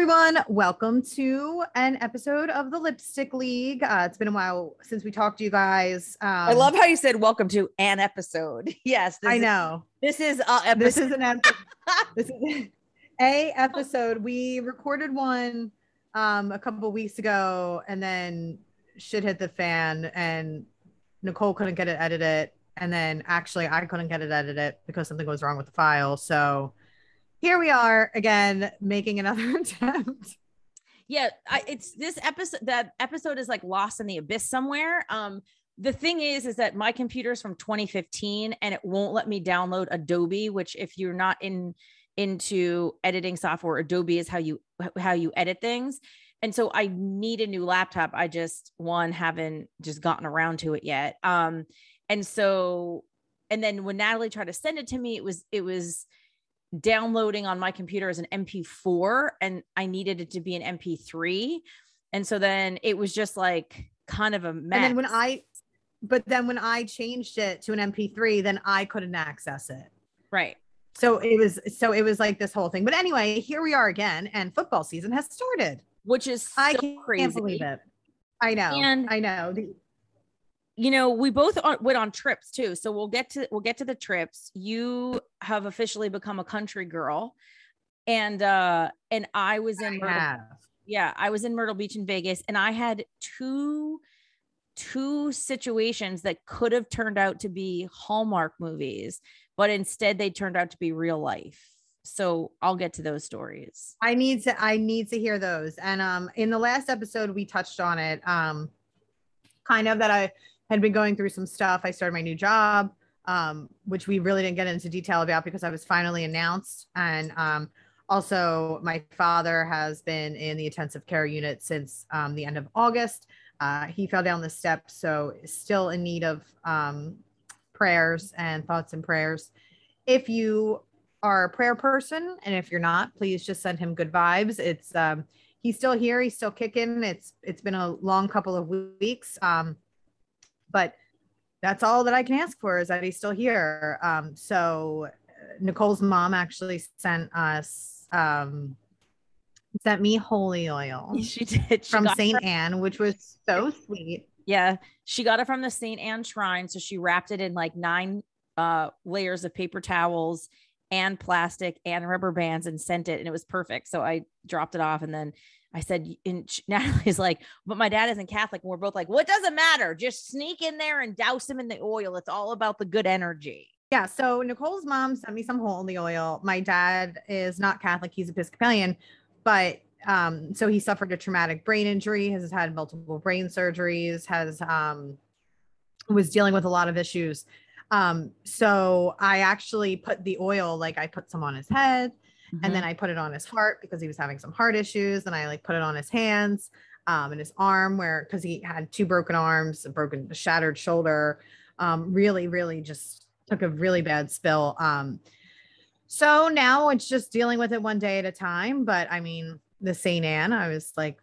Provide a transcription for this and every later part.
everyone. Welcome to an episode of the Lipstick League. Uh, it's been a while since we talked to you guys. Um, I love how you said welcome to an episode. Yes, I know. Is, this is episode. This is an episode. this is a episode. We recorded one um, a couple weeks ago, and then shit hit the fan, and Nicole couldn't get it edited, and then actually I couldn't get it edited because something was wrong with the file. So here we are again making another attempt. Yeah I, it's this episode that episode is like lost in the abyss somewhere. Um the thing is is that my computer is from 2015 and it won't let me download adobe which if you're not in into editing software adobe is how you how you edit things. And so i need a new laptop. I just one haven't just gotten around to it yet. Um and so and then when natalie tried to send it to me it was it was downloading on my computer as an MP4 and I needed it to be an MP3. And so then it was just like kind of a mess. And then when I, but then when I changed it to an MP3, then I couldn't access it. Right. So it was, so it was like this whole thing. But anyway, here we are again, and football season has started, which is so I can't crazy. believe it. I know. And I know. The, you know we both went on trips too so we'll get to we'll get to the trips. You have officially become a country girl and uh and i was in I Myrtle, yeah i was in myrtle beach in vegas and i had two two situations that could have turned out to be hallmark movies but instead they turned out to be real life. So i'll get to those stories. I need to i need to hear those. And um in the last episode we touched on it um kind of that i had been going through some stuff. I started my new job, um, which we really didn't get into detail about because I was finally announced. And um, also, my father has been in the intensive care unit since um, the end of August. Uh, he fell down the steps, so still in need of um, prayers and thoughts and prayers. If you are a prayer person, and if you're not, please just send him good vibes. It's um, he's still here, he's still kicking. It's it's been a long couple of weeks. Um, but that's all that I can ask for is that he's still here. Um, so Nicole's mom actually sent us um, sent me holy oil. She did she from Saint Anne, which was so sweet. Yeah, she got it from the Saint Anne shrine, so she wrapped it in like nine uh, layers of paper towels and plastic and rubber bands and sent it, and it was perfect. So I dropped it off, and then I said, and Natalie's like, but my dad isn't Catholic. And we're both like, well, doesn't matter. Just sneak in there and douse him in the oil. It's all about the good energy. Yeah. So Nicole's mom sent me some holy oil. My dad is not Catholic, he's Episcopalian, but um, so he suffered a traumatic brain injury, has had multiple brain surgeries, has um was dealing with a lot of issues. Um, so I actually put the oil, like I put some on his head Mm-hmm. And then mm-hmm. I put it on his heart because he was having some heart issues. And I like put it on his hands um, and his arm where because he had two broken arms, a broken, shattered shoulder. Um, really, really just took a really bad spill. Um, so now it's just dealing with it one day at a time. But I mean, the St. Anne, I was like,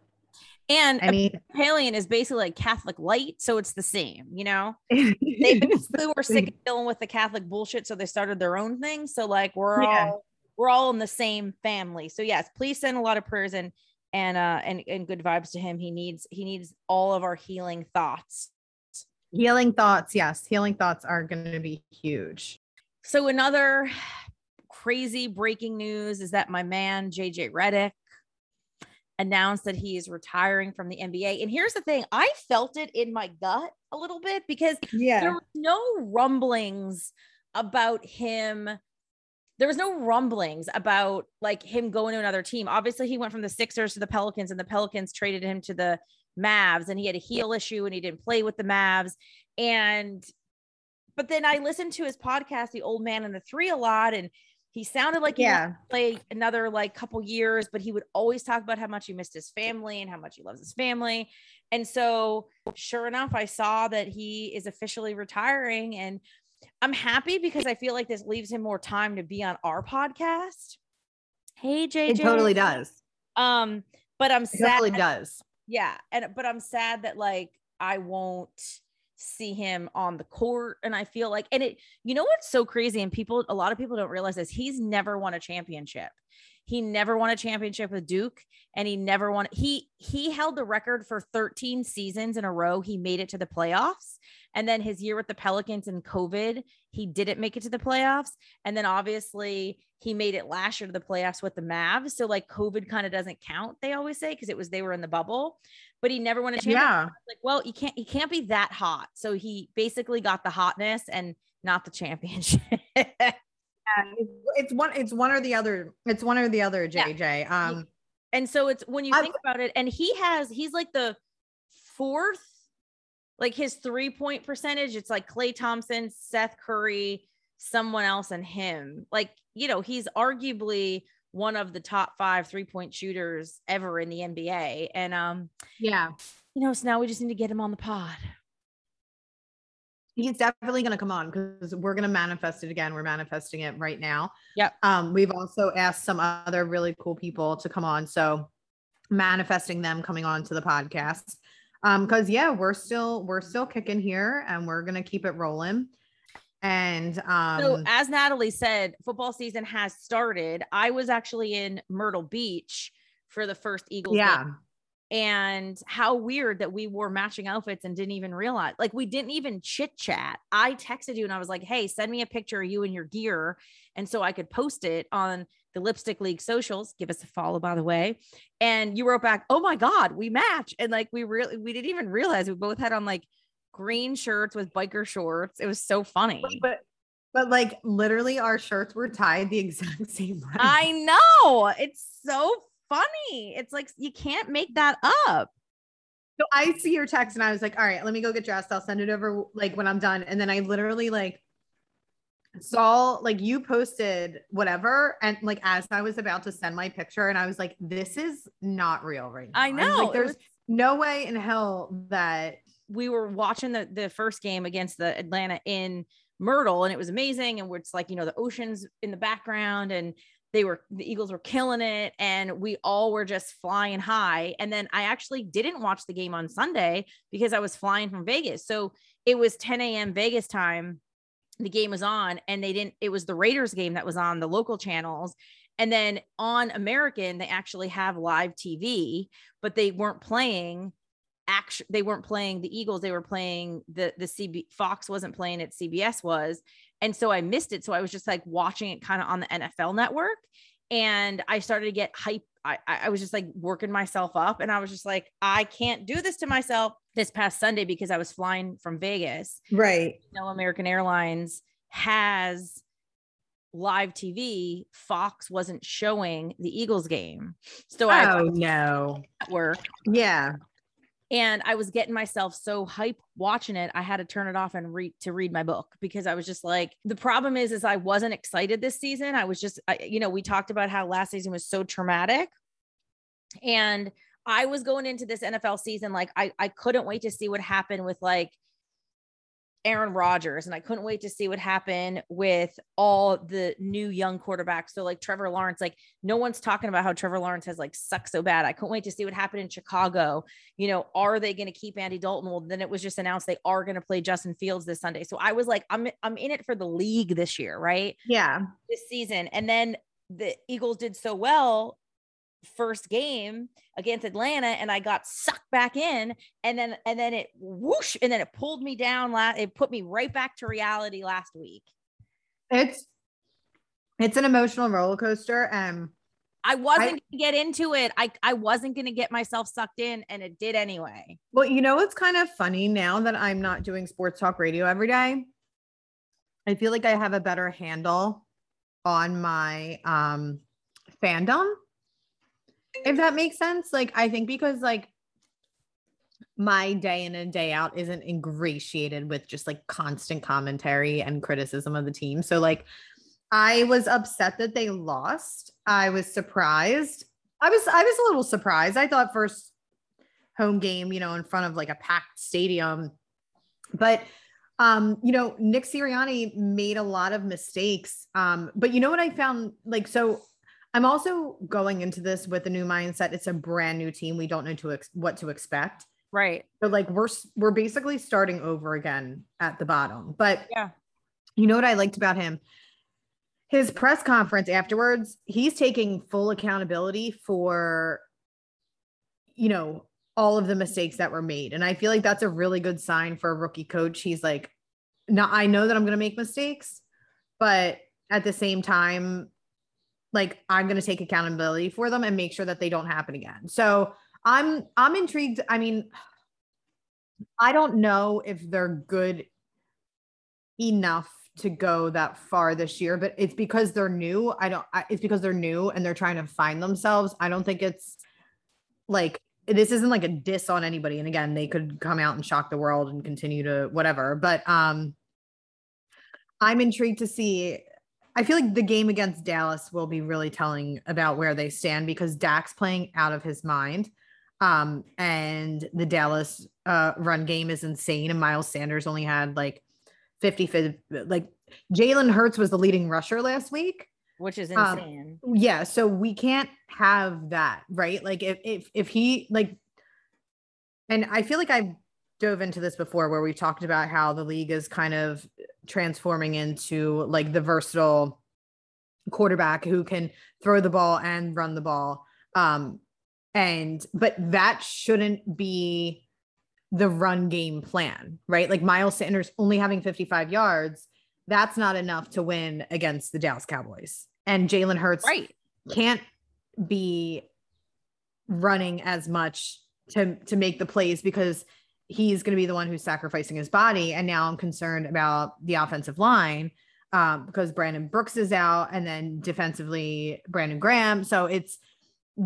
and I mean, Episcopalian is basically like Catholic light, so it's the same, you know. they were sick of dealing with the Catholic bullshit, so they started their own thing. So like we're yeah. all we're all in the same family. So yes, please send a lot of prayers and and uh and, and good vibes to him. He needs he needs all of our healing thoughts. Healing thoughts, yes. Healing thoughts are going to be huge. So another crazy breaking news is that my man JJ Redick announced that he is retiring from the NBA. And here's the thing, I felt it in my gut a little bit because yeah. there were no rumblings about him there was no rumblings about like him going to another team. Obviously, he went from the Sixers to the Pelicans, and the Pelicans traded him to the Mavs, and he had a heel issue and he didn't play with the Mavs. And but then I listened to his podcast, The Old Man and the Three, a lot, and he sounded like he yeah. play another like couple years, but he would always talk about how much he missed his family and how much he loves his family. And so, sure enough, I saw that he is officially retiring, and I'm happy because I feel like this leaves him more time to be on our podcast. Hey JJ. It totally does. Um, but I'm it sad. Totally does. Yeah. And but I'm sad that like I won't see him on the court. And I feel like, and it, you know what's so crazy? And people, a lot of people don't realize this, he's never won a championship. He never won a championship with Duke and he never won he he held the record for 13 seasons in a row. He made it to the playoffs. And then his year with the Pelicans and COVID, he didn't make it to the playoffs. And then obviously he made it last year to the playoffs with the Mavs. So like COVID kind of doesn't count, they always say, because it was they were in the bubble, but he never won a championship. Yeah. Like, well, you can't he can't be that hot. So he basically got the hotness and not the championship. yeah, it's one it's one or the other. It's one or the other, JJ. Yeah. Um and so it's when you think I've, about it, and he has he's like the fourth, like his three point percentage. It's like Klay Thompson, Seth Curry, someone else, and him. Like you know, he's arguably one of the top five three point shooters ever in the NBA. And um, yeah, you know, so now we just need to get him on the pod. He's definitely going to come on because we're going to manifest it again. We're manifesting it right now. Yep. Um, we've also asked some other really cool people to come on. So manifesting them coming on to the podcast. Um, because yeah, we're still we're still kicking here and we're gonna keep it rolling. And um, so, as Natalie said, football season has started. I was actually in Myrtle Beach for the first Eagles yeah. game. And how weird that we wore matching outfits and didn't even realize, like, we didn't even chit chat. I texted you and I was like, hey, send me a picture of you and your gear. And so I could post it on the Lipstick League socials. Give us a follow, by the way. And you wrote back, oh my God, we match. And like, we really, we didn't even realize we both had on like green shirts with biker shorts. It was so funny. But but like literally our shirts were tied the exact same way. I know. It's so funny. It's like you can't make that up. So I see your text and I was like, all right, let me go get dressed. I'll send it over like when I'm done. And then I literally like saw like you posted whatever and like as I was about to send my picture and I was like, this is not real right now. I know. like, there's was- no way in hell that we were watching the the first game against the Atlanta in Myrtle and it was amazing and it's like you know the oceans in the background and they were the Eagles were killing it and we all were just flying high and then I actually didn't watch the game on Sunday because I was flying from Vegas so it was 10 a.m. Vegas time the game was on and they didn't it was the Raiders game that was on the local channels and then on American they actually have live TV but they weren't playing actually they weren't playing the Eagles, they were playing the the CB Fox wasn't playing it, CBS was. And so I missed it. So I was just like watching it kind of on the NFL network. And I started to get hype. I, I was just like working myself up and I was just like, I can't do this to myself this past Sunday because I was flying from Vegas. Right. no American Airlines has live TV, Fox wasn't showing the Eagles game. So I. oh, I no work. Yeah and I was getting myself so hype watching it, I had to turn it off and read to read my book because I was just like, the problem is, is I wasn't excited this season. I was just, I, you know, we talked about how last season was so traumatic, and I was going into this NFL season like I I couldn't wait to see what happened with like Aaron Rodgers, and I couldn't wait to see what happened with all the new young quarterbacks. So like Trevor Lawrence, like no one's talking about how Trevor Lawrence has like sucked so bad. I couldn't wait to see what happened in Chicago. You know, are they going to keep Andy Dalton? Well, then it was just announced they are going to play Justin Fields this Sunday. So I was like, I'm I'm in it for the league this year, right? Yeah, this season, and then the Eagles did so well first game against Atlanta and I got sucked back in and then and then it whoosh and then it pulled me down last it put me right back to reality last week. It's it's an emotional roller coaster and I wasn't I, gonna get into it. I, I wasn't gonna get myself sucked in and it did anyway. Well, you know it's kind of funny now that I'm not doing sports talk radio every day? I feel like I have a better handle on my um fandom if that makes sense. Like, I think because like my day in and day out isn't ingratiated with just like constant commentary and criticism of the team. So, like, I was upset that they lost. I was surprised. I was I was a little surprised. I thought first home game, you know, in front of like a packed stadium. But um, you know, Nick Sirianni made a lot of mistakes. Um, but you know what I found like so I'm also going into this with a new mindset. It's a brand new team. We don't know to ex- what to expect. Right. So like we're we're basically starting over again at the bottom. But yeah. You know what I liked about him his press conference afterwards, he's taking full accountability for, you know, all of the mistakes that were made. And I feel like that's a really good sign for a rookie coach. He's like, now I know that I'm going to make mistakes, but at the same time, like I'm going to take accountability for them and make sure that they don't happen again. So I'm, I'm intrigued. I mean, I don't know if they're good enough to go that far this year, but it's because they're new. I don't, it's because they're new and they're trying to find themselves. I don't think it's like, this isn't like a diss on anybody. And again, they could come out and shock the world and continue to whatever. But um I'm intrigued to see. I feel like the game against Dallas will be really telling about where they stand because Dak's playing out of his mind. Um, and the Dallas uh, run game is insane. And Miles Sanders only had like 50, like Jalen Hurts was the leading rusher last week, which is um, insane. Um, yeah. So we can't have that, right? Like if, if, if he like, and I feel like I've dove into this before where we've talked about how the league is kind of transforming into like the versatile quarterback who can throw the ball and run the ball. Um, and but that shouldn't be the run game plan, right? Like Miles Sanders only having 55 yards, that's not enough to win against the Dallas Cowboys. And Jalen Hurts right. can't be running as much to to make the plays because he's going to be the one who's sacrificing his body. And now I'm concerned about the offensive line um, because Brandon Brooks is out, and then defensively Brandon Graham. So it's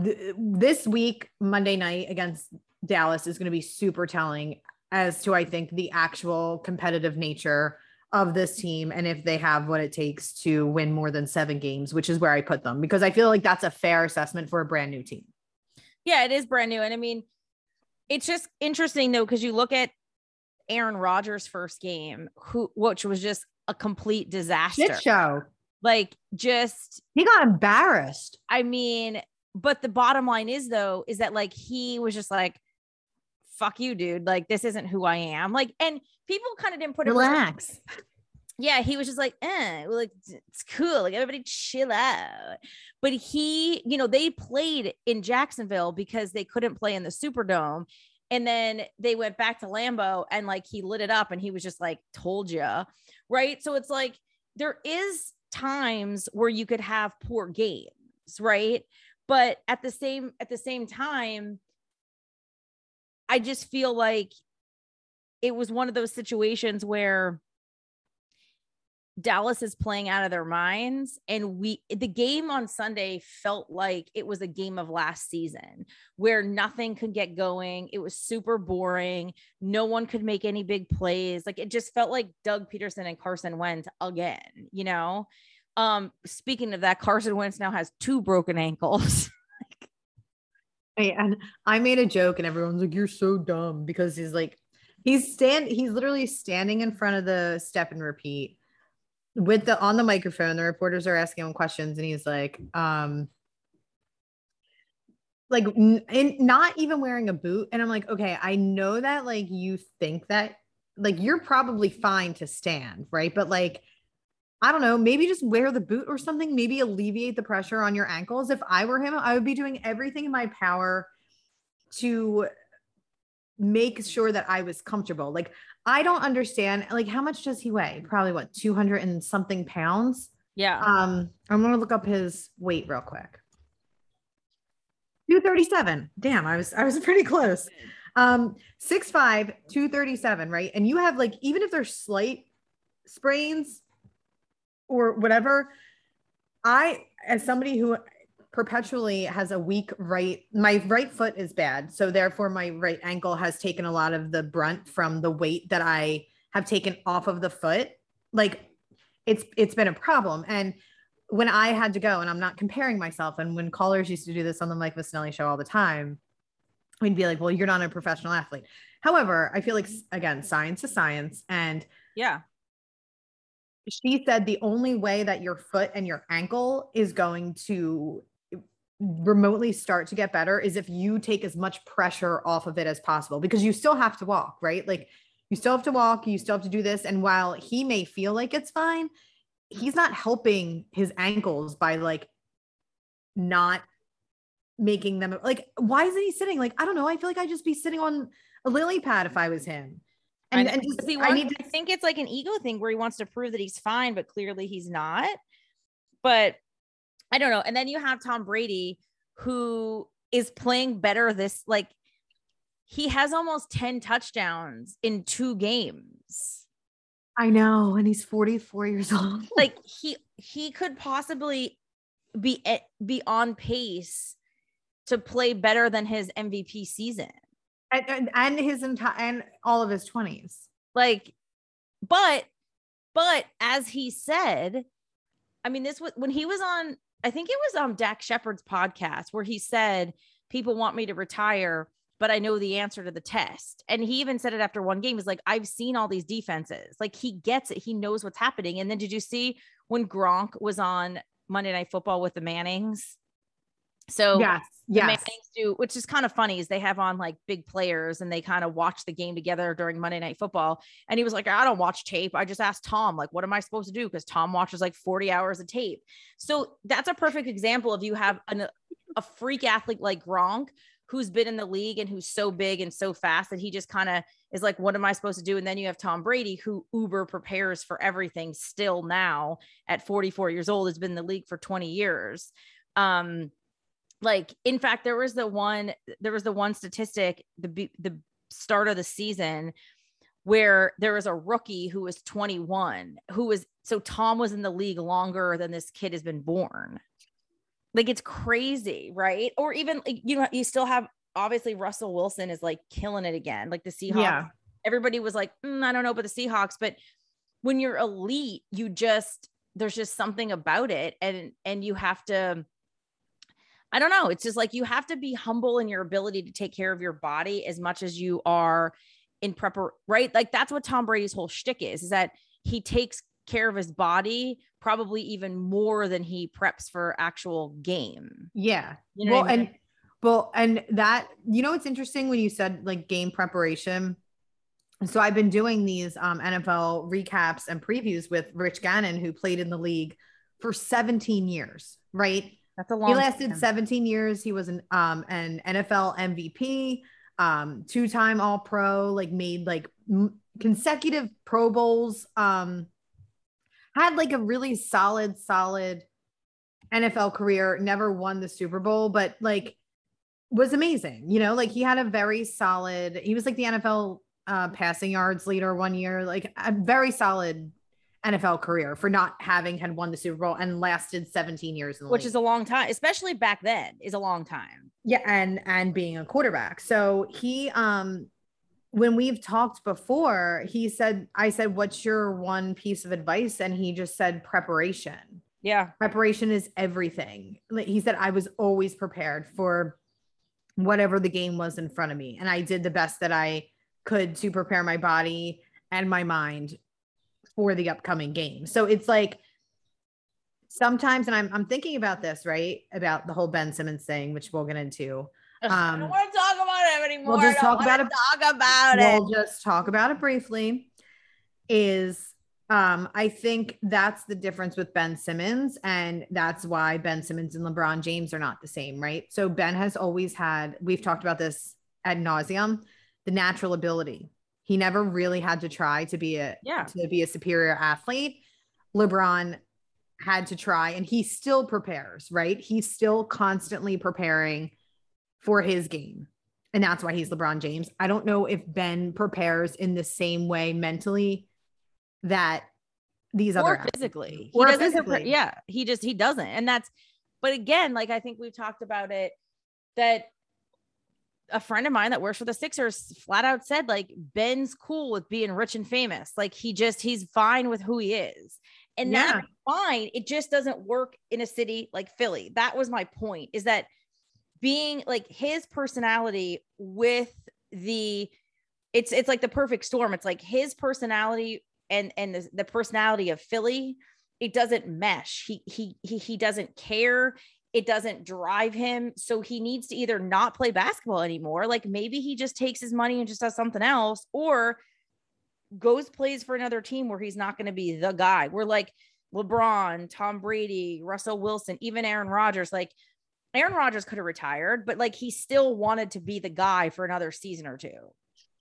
th- this week, Monday night against Dallas is going to be super telling as to I think the actual competitive nature of this team and if they have what it takes to win more than seven games, which is where I put them because I feel like that's a fair assessment for a brand new team. Yeah, it is brand new. And I mean, it's just interesting though, because you look at Aaron Rodgers' first game, who which was just a complete disaster. Shit show. Like just he got embarrassed. I mean, but the bottom line is though, is that like he was just like, fuck you, dude. Like, this isn't who I am. Like, and people kind of didn't put it relax. Yeah, he was just like, eh, like it's cool. Like everybody chill out. But he, you know, they played in Jacksonville because they couldn't play in the Superdome. And then they went back to Lambeau and like he lit it up and he was just like, told you. Right. So it's like there is times where you could have poor games, right? But at the same at the same time, I just feel like it was one of those situations where Dallas is playing out of their minds. And we, the game on Sunday felt like it was a game of last season where nothing could get going. It was super boring. No one could make any big plays. Like it just felt like Doug Pederson and Carson Wentz again, you know? Um, speaking of that, Carson Wentz now has two broken ankles. and I made a joke and everyone's like, you're so dumb because he's like, he's stand, he's literally standing in front of the step and repeat with the on the microphone the reporters are asking him questions and he's like um like not even wearing a boot. And i'm like okay i know that like you think that like you're probably fine to stand right? But like i don't know maybe just wear the boot or something maybe alleviate the pressure on your ankles. If i were him i would be doing everything in my power to make sure that i was comfortable. Like I don't understand. Like, how much does he weigh? Probably what, 200 and something pounds? Yeah. Um, I'm gonna look up his weight real quick. 237. Damn, I was I was pretty close. Um, 6'5, 237, right? And you have like, even if there's slight sprains or whatever, I as somebody who perpetually has a weak right my right foot is bad. So therefore my right ankle has taken a lot of the brunt from the weight that i have taken off of the foot. Like it's it's been a problem. And when i had to go and i'm not comparing myself and when callers used to do this on the mike Missanelli show all the time we'd be like well you're not a professional athlete. However i feel like again science is science and yeah. she said the only way that your foot and your ankle is going to remotely start to get better is if you take as much pressure off of it as possible because you still have to walk, right? Like you still have to walk, you still have to do this. And while he may feel like it's fine, he's not helping his ankles by like not making them like why isn't he sitting like i don't know i feel like i'd just be sitting on a lily pad if i was him and, and just, wants, I, need to- I think it's like an ego thing where he wants to prove that he's fine but clearly he's not but i don't know. And then you have tom brady who is playing better this like he has almost 10 touchdowns in two games. I know and he's 44 years old. Like he he could possibly be be on pace to play better than his MVP season. And, and, and his entire and all of his 20s like but but as he said i mean this was when he was on i think it was um, on Dax Shepard's podcast where he said people want me to retire but i know the answer to the test. And he even said it after one game. He's like i've seen all these defenses. Like he gets it. He knows what's happening. And then did you see when gronk was on monday night football with the mannings so yes, yes. do, which is kind of funny, is they have on like big players and they kind of watch the game together during Monday Night Football. And he was like, I don't watch tape. I just asked Tom, like, what am I supposed to do? Because Tom watches like 40 hours of tape. So that's a perfect example of you have an, a freak athlete like Gronk who's been in the league and who's so big and so fast that he just kind of is like, what am I supposed to do? And then you have Tom Brady, who uber prepares for everything still now at 44 years old, has been in the league for 20 years. Um, like in fact there was the one there was the one statistic the the start of the season where there was a rookie who was 21 who was so Tom was in the league longer than this kid has been born. Like it's crazy right? Or even like you know you still have obviously Russell Wilson is like killing it again like the Seahawks. Yeah. everybody was like mm, I don't know but the Seahawks but when you're elite you just there's just something about it and and you have to I don't know. It's just like you have to be humble in your ability to take care of your body as much as you are in prepper, right? Like that's what Tom Brady's whole shtick is, is that he takes care of his body probably even more than he preps for actual game. Yeah. You know well, I mean? and well, and that, you know, it's interesting when you said like game preparation. So I've been doing these um, NFL recaps and previews with Rich Gannon, who played in the league for 17 years, right? That's a long. He lasted time. 17 years. He was an um an NFL MVP, um two time All Pro, like made like m- consecutive Pro Bowls. Um, had like a really solid, solid NFL career. Never won the Super Bowl, but like was amazing. You know, like he had a very solid. He was like the NFL uh, passing yards leader one year, like a very solid NFL career for not having had won the Super Bowl and lasted 17 years which league. is a long time, especially back then is a long time. Yeah, and and being a quarterback. So he um when we've talked before, he said I said what's your one piece of advice and he just said preparation. Yeah. Preparation is everything. He said I was always prepared for whatever the game was in front of me and I did the best that I could to prepare my body and my mind for the upcoming game. So it's like sometimes, and I'm I'm thinking about this, right? About the whole Ben Simmons thing, which we'll get into. Um, I don't want to talk about it anymore. We'll just talk about it. Talk about we'll it. We'll just talk about it briefly. Is um, I think that's the difference with Ben Simmons, and that's why Ben Simmons and LeBron James are not the same, right? So Ben has always had. We've talked about this ad nauseum, the natural ability he never really had to try to be a yeah. to be a superior athlete. LeBron had to try and he still prepares, right? He's still constantly preparing for his game. And that's why he's LeBron James. I don't know if Ben prepares in the same way mentally that these or other physically. Or he doesn't physically. Prepare, yeah, he just he doesn't. And that's but again, like I think we've talked about it that a friend of mine that works for the Sixers flat out said like Ben's cool with being rich and famous. Like he just he's fine with who he is. And yeah. that's fine. It just doesn't work in a city like Philly. That was my point is that being like his personality with the it's it's like the perfect storm. It's like his personality and and the, the personality of Philly it doesn't mesh. He he he he doesn't care it doesn't drive him. So he needs to either not play basketball anymore, like maybe he just takes his money and just does something else, or goes plays for another team where he's not going to be the guy. We're like, LeBron, Tom Brady, Russell Wilson, even Aaron Rodgers. Like Aaron Rodgers could have retired, but like he still wanted to be the guy for another season or two.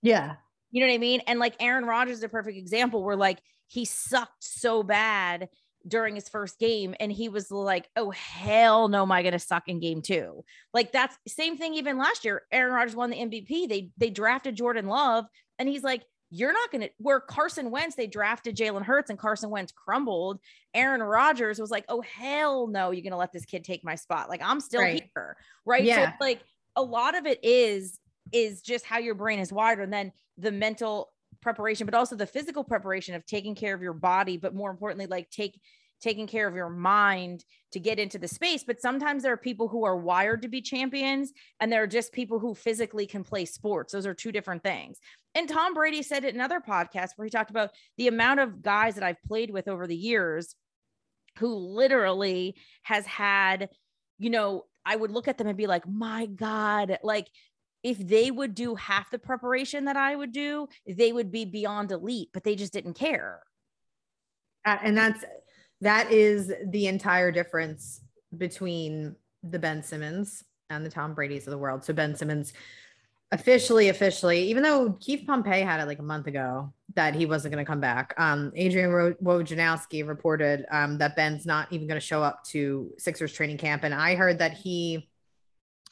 Yeah. You know what I mean? And like Aaron Rodgers is a perfect example where like he sucked so bad during his first game and he was like, oh, hell no, am I going to suck in game two? Like that's same thing even last year. Aaron Rodgers won the MVP. They, they drafted Jordan Love and he's like, you're not going to, where Carson Wentz, they drafted Jalen Hurts and Carson Wentz crumbled. Aaron Rodgers was like, oh, hell no, you're going to let this kid take my spot. Like I'm still right. here. Right. Yeah. So like a lot of it is, is just how your brain is wired. And then the mental preparation, but also the physical preparation of taking care of your body, but more importantly, like take taking care of your mind to get into the space. But sometimes there are people who are wired to be champions, and there are just people who physically can play sports. Those are two different things. And Tom Brady said it in another podcast where he talked about the amount of guys that I've played with over the years who literally has had, you know, I would look at them and be like, my God, like if they would do half the preparation that I would do, they would be beyond elite, but they just didn't care. Uh, and that's that is the entire difference between the Ben Simmons and the Tom Brady's of the world. So Ben Simmons officially, officially, even though Keith Pompey had it like a month ago that he wasn't going to come back, um, Adrian Wojnarowski reported um, that Ben's not even going to show up to Sixers training camp. And I heard that he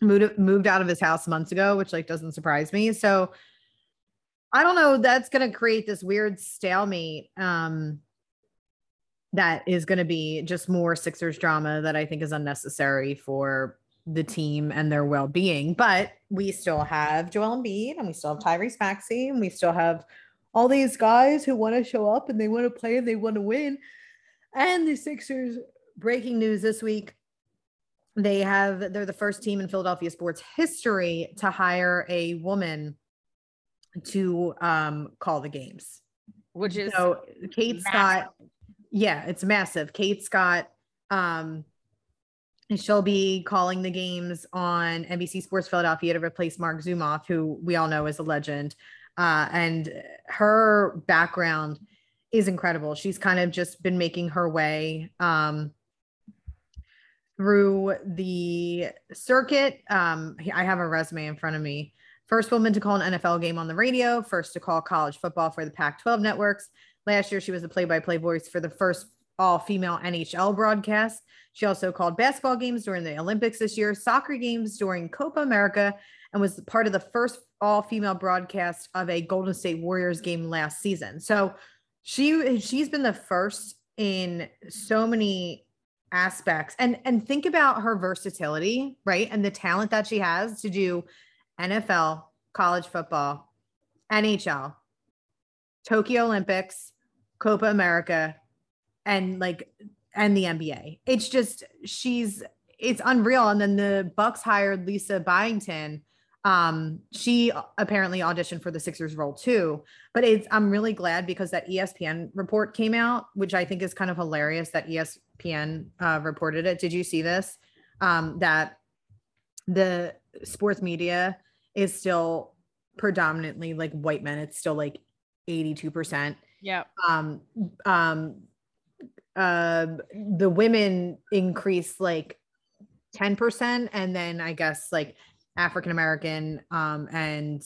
moved moved out of his house months ago, which like doesn't surprise me. So I don't know. That's going to create this weird stalemate. Um, that is going to be just more Sixers drama that I think is unnecessary for the team and their well-being. But we still have Joel Embiid and we still have Tyrese Maxey and we still have all these guys who want to show up and they want to play and they want to win. And the Sixers breaking news this week they have they're the first team in Philadelphia sports history to hire a woman to um call the games. Which is so Kate massive. Scott. Yeah, it's massive. Kate Scott um she'll be calling the games on NBC Sports Philadelphia to replace Marc Zumoff, who we all know is a legend. Uh, and her background is incredible. She's kind of just been making her way um, through the circuit. Um, I have a resume in front of me. First woman to call an NFL game on the radio, first to call college football for the Pac 12 networks. Last year, she was the play by play voice for the first all female NHL broadcast. She also called basketball games during the Olympics this year, soccer games during Copa America, and was part of the first all female broadcast of a Golden State Warriors game last season. So she she's been the first in so many aspects. And and think about her versatility right? And the talent that she has to do nfl college football nhl tokyo olympics copa america and like and the nba it's just she's it's unreal. And then the bucks hired lisa byington um she apparently auditioned for the sixers role too but it's i'm really glad because that espn report came out which i think is kind of hilarious that espn uh, reported it. Did you see this? Um that the sports media is still predominantly like white men. It's still like 82% yeah um um uh the women increase like 10% and then i guess like African American um, and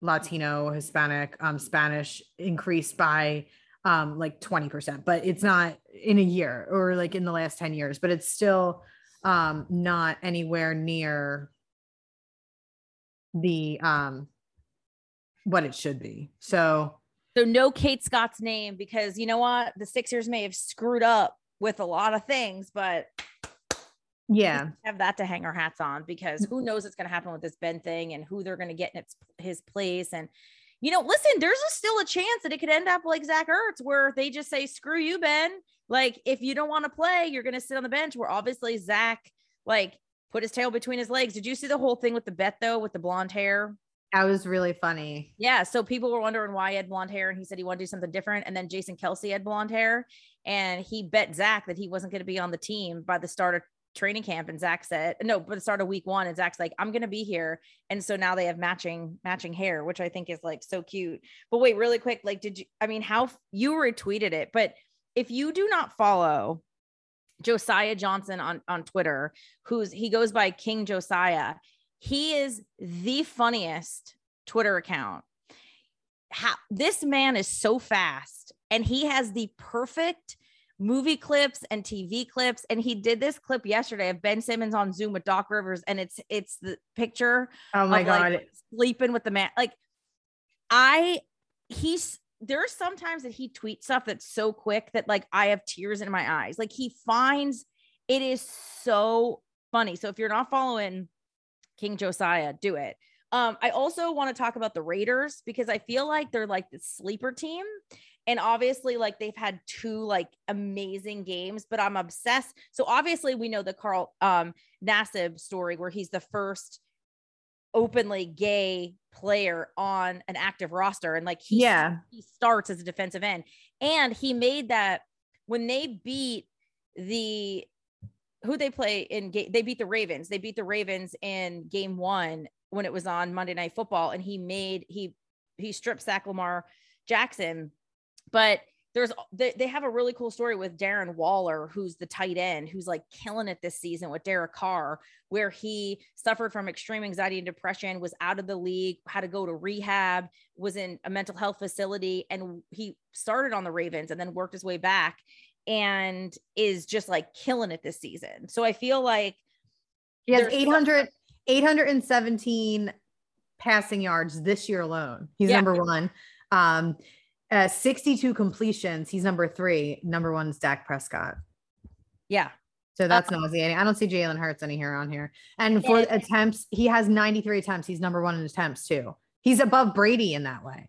Latino, Hispanic, um, Spanish increased by um, like 20%, but it's not in a year or like in the last 10 years, but it's still um, not anywhere near the um, what it should be. So, so no Kate Scott's name because you know what? The Sixers may have screwed up with a lot of things, but yeah have that to hang our hats on because who knows what's going to happen with this ben thing and who they're going to get in its his place and you know listen there's a, still a chance that it could end up like zach ertz where they just say screw you ben like if you don't want to play you're going to sit on the bench where obviously zach like put his tail between his legs did you see the whole thing with the bet though with the blonde hair that was really funny. Yeah. So people were wondering why he had blonde hair, and he said he wanted to do something different. And then Jason Kelce had blonde hair, and he bet Zach that he wasn't going to be on the team by the start of training camp and Zach said no, but the start of week one and Zach's like, I'm gonna be here. And so now they have matching matching hair, which I think is like so cute. But wait, really quick, like did you I mean how you retweeted it, but if you do not follow Josiah Johnson on on Twitter, who's he goes by King Josiah. He is the funniest Twitter account. How, this man is so fast and he has the perfect movie clips and TV clips. And he did this clip yesterday of Ben Simmons on Zoom with Doc Rivers, and it's it's the picture. Oh my god, like, sleeping with the man. Like I, he's there's sometimes that he tweets stuff that's so quick that like I have tears in my eyes. Like he finds it is so funny. So if you're not following King Josiah, do it. Um, I also want to talk about the Raiders because I feel like they're like the sleeper team. And obviously, like they've had two like amazing games, but I'm obsessed. So obviously, we know the Carl um Nassib story where he's the first openly gay player on an active roster and like he, yeah. he starts as a defensive end. And he made that when they beat the who they play in game they beat the ravens. They beat the ravens in game one when it was on monday night football and he made he he stripped sack lamar jackson but there's they, they have a really cool story with Darren Waller, who's the tight end, who's like killing it this season with Derek Carr, where he suffered from extreme anxiety and depression, was out of the league, had to go to rehab, was in a mental health facility, and he started on the Ravens and then worked his way back and is just like killing it this season. So I feel like he has 800 817 passing yards this year alone. He's yeah. number one. Um, uh, 62 completions. He's number three. Number one is Dak Prescott. Yeah. So that's uh, nauseating. I don't see Jalen Hurts any here on here. And for yeah. attempts, he has 93 attempts. He's number one in attempts too. He's above Brady in that way.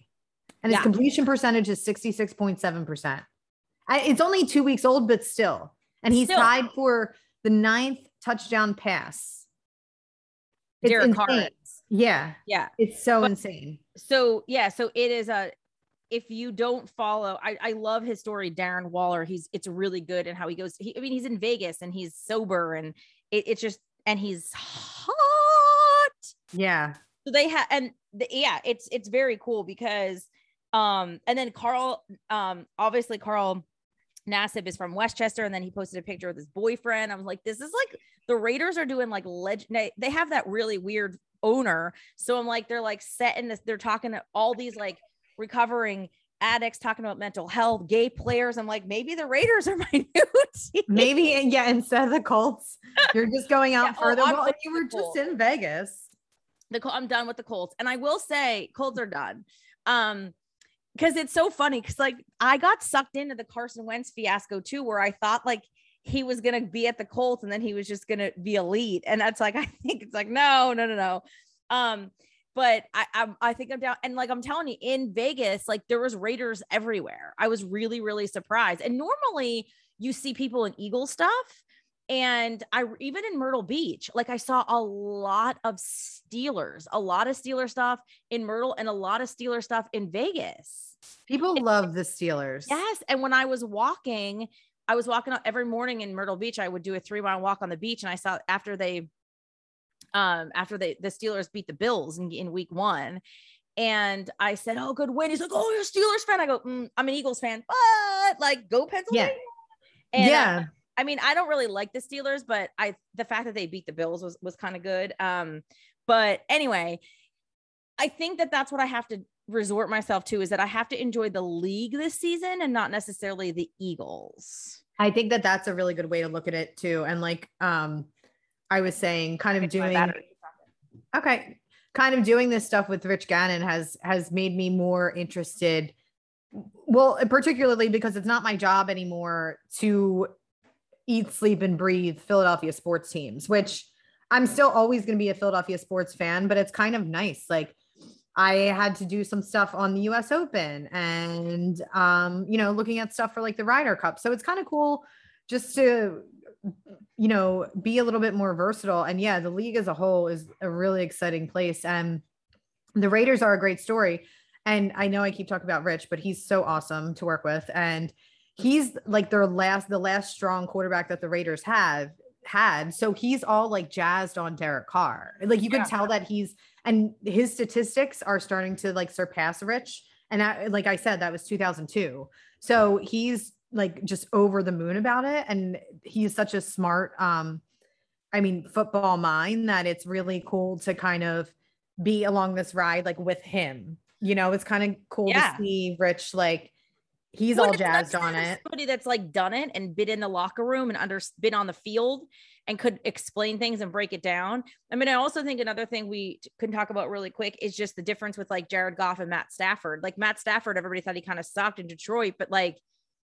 And his yeah. completion percentage is 66.7%. It's only two weeks old, but still. And he's still. tied for the ninth touchdown pass. It's Derek Carr. Yeah. Yeah. It's so but, insane. So yeah, so it is a if you don't follow, I, I love his story, Darren Waller. He's it's really good and how he goes. He, I mean, he's in Vegas and he's sober and it, it's just and he's hot. Yeah. So they have and the, yeah, it's it's very cool because um and then Carl um obviously Carl Nassib is from Westchester, and then he posted a picture with his boyfriend. I was like, this is like the Raiders are doing like legend. They have that really weird owner, so I'm like, they're like setting this. They're talking to all these like recovering addicts talking about mental health, gay players. I'm like, maybe the Raiders are my new team. Maybe, yeah, instead of the Colts, you're just going out yeah, oh, further. Oh, well, you were just in Vegas. The I'm done with the Colts, and I will say, Colts are done. Um, because it's so funny because like I got sucked into the Carson Wentz fiasco too, where I thought like he was gonna be at the Colts and then he was just gonna be elite, and that's like I think it's like no, no, no, no. Um, but I, I, I think I'm down and like I'm telling you in Vegas like there was Raiders everywhere. I was really really surprised. And normally you see people in Eagle stuff and I even in Myrtle Beach like I saw a lot of Steelers, a lot of Steeler stuff in Myrtle and a lot of Steeler stuff in Vegas. People and, love the Steelers. Yes, and when I was walking I was walking every morning in Myrtle Beach. I would do a three mile walk on the beach, and I saw after they um, after they the Steelers beat the Bills in, in week one. And I said, Oh, good win. He's like, Oh, you're a Steelers fan. I go, mm, I'm an Eagles fan, but like go Pennsylvania. Yeah. And, yeah. Uh, I mean, I don't really like the Steelers, but I the fact that they beat the Bills was was kind of good. Um, but anyway, I think that that's what I have to resort myself to is that I have to enjoy the league this season and not necessarily the Eagles. I think that that's a really good way to look at it too. And like, um, I was saying, kind of doing okay, kind of doing this stuff with Rich Gannon has has made me more interested. Well, particularly because it's not my job anymore to eat, sleep, and breathe Philadelphia sports teams, which I'm still always going to be a Philadelphia sports fan, but it's kind of nice. Like I had to do some stuff on the US Open and um, you know, looking at stuff for like the Ryder Cup. So it's kind of cool just to you know, be a little bit more versatile. And yeah, the league as a whole is a really exciting place. And the Raiders are a great story. And I know I keep talking about Rich, but he's so awesome to work with. And he's like their last, the last strong quarterback that the Raiders have had. So he's all like jazzed on Derek Carr. Like you yeah. can tell that he's and his statistics are starting to like surpass Rich. And I, like I said, that was 2002. So he's like just over the moon about it. And he's such a smart, um, I mean, football mind that it's really cool to kind of be along this ride like with him. You know, it's kind of cool Yeah. to see Rich like he's Well, all jazzed on it. Somebody that's like done it and been in the locker room and under been on the field and could explain things and break it down. I mean, I also think another thing we can talk about really quick is just the difference with like Jared Goff and Matt Stafford. Like Matt Stafford, everybody thought he kind of sucked in Detroit, but like